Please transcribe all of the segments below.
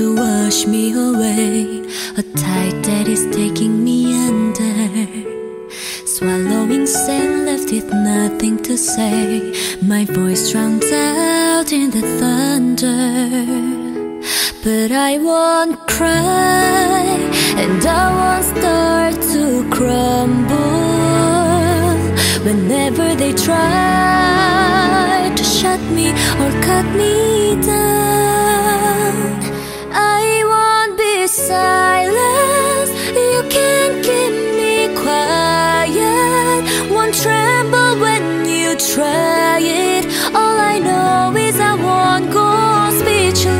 to wash me away, a tide that is taking me under. Swallowing sand left with nothing to say, my voice drowned out in the thunder. But I won't cry, and I won't start to crumble whenever they try to shut me or cut me down. Tremble when you try it. All I know is I won't go speechless.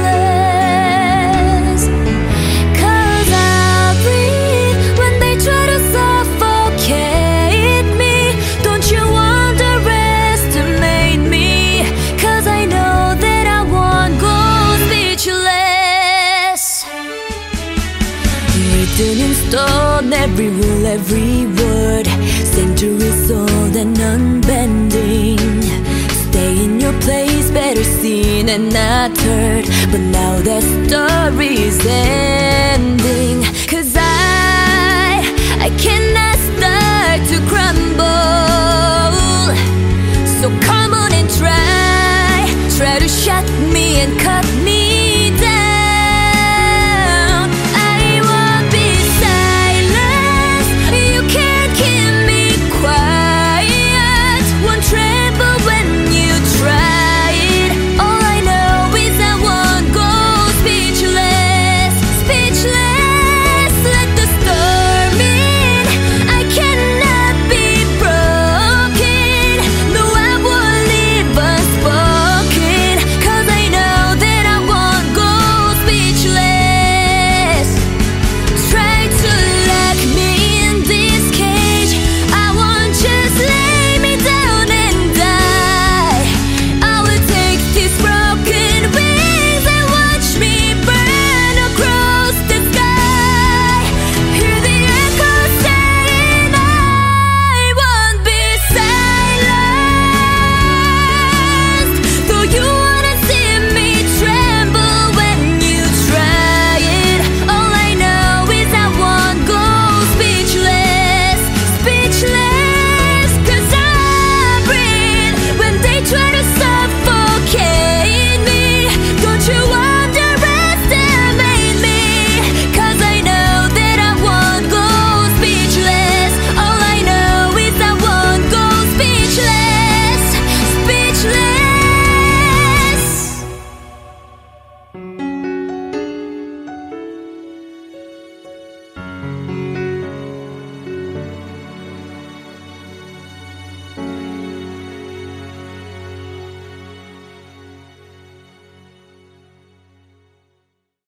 Cause I'll breathe when they try to suffocate me. Don't you underestimate me. Cause I know that I won't go speechless. Written in stone, every rule, every word, centuries mattered. But now that story's ending. Cause I, I cannot start to crumble. So come on and try, try to shut me and cut me.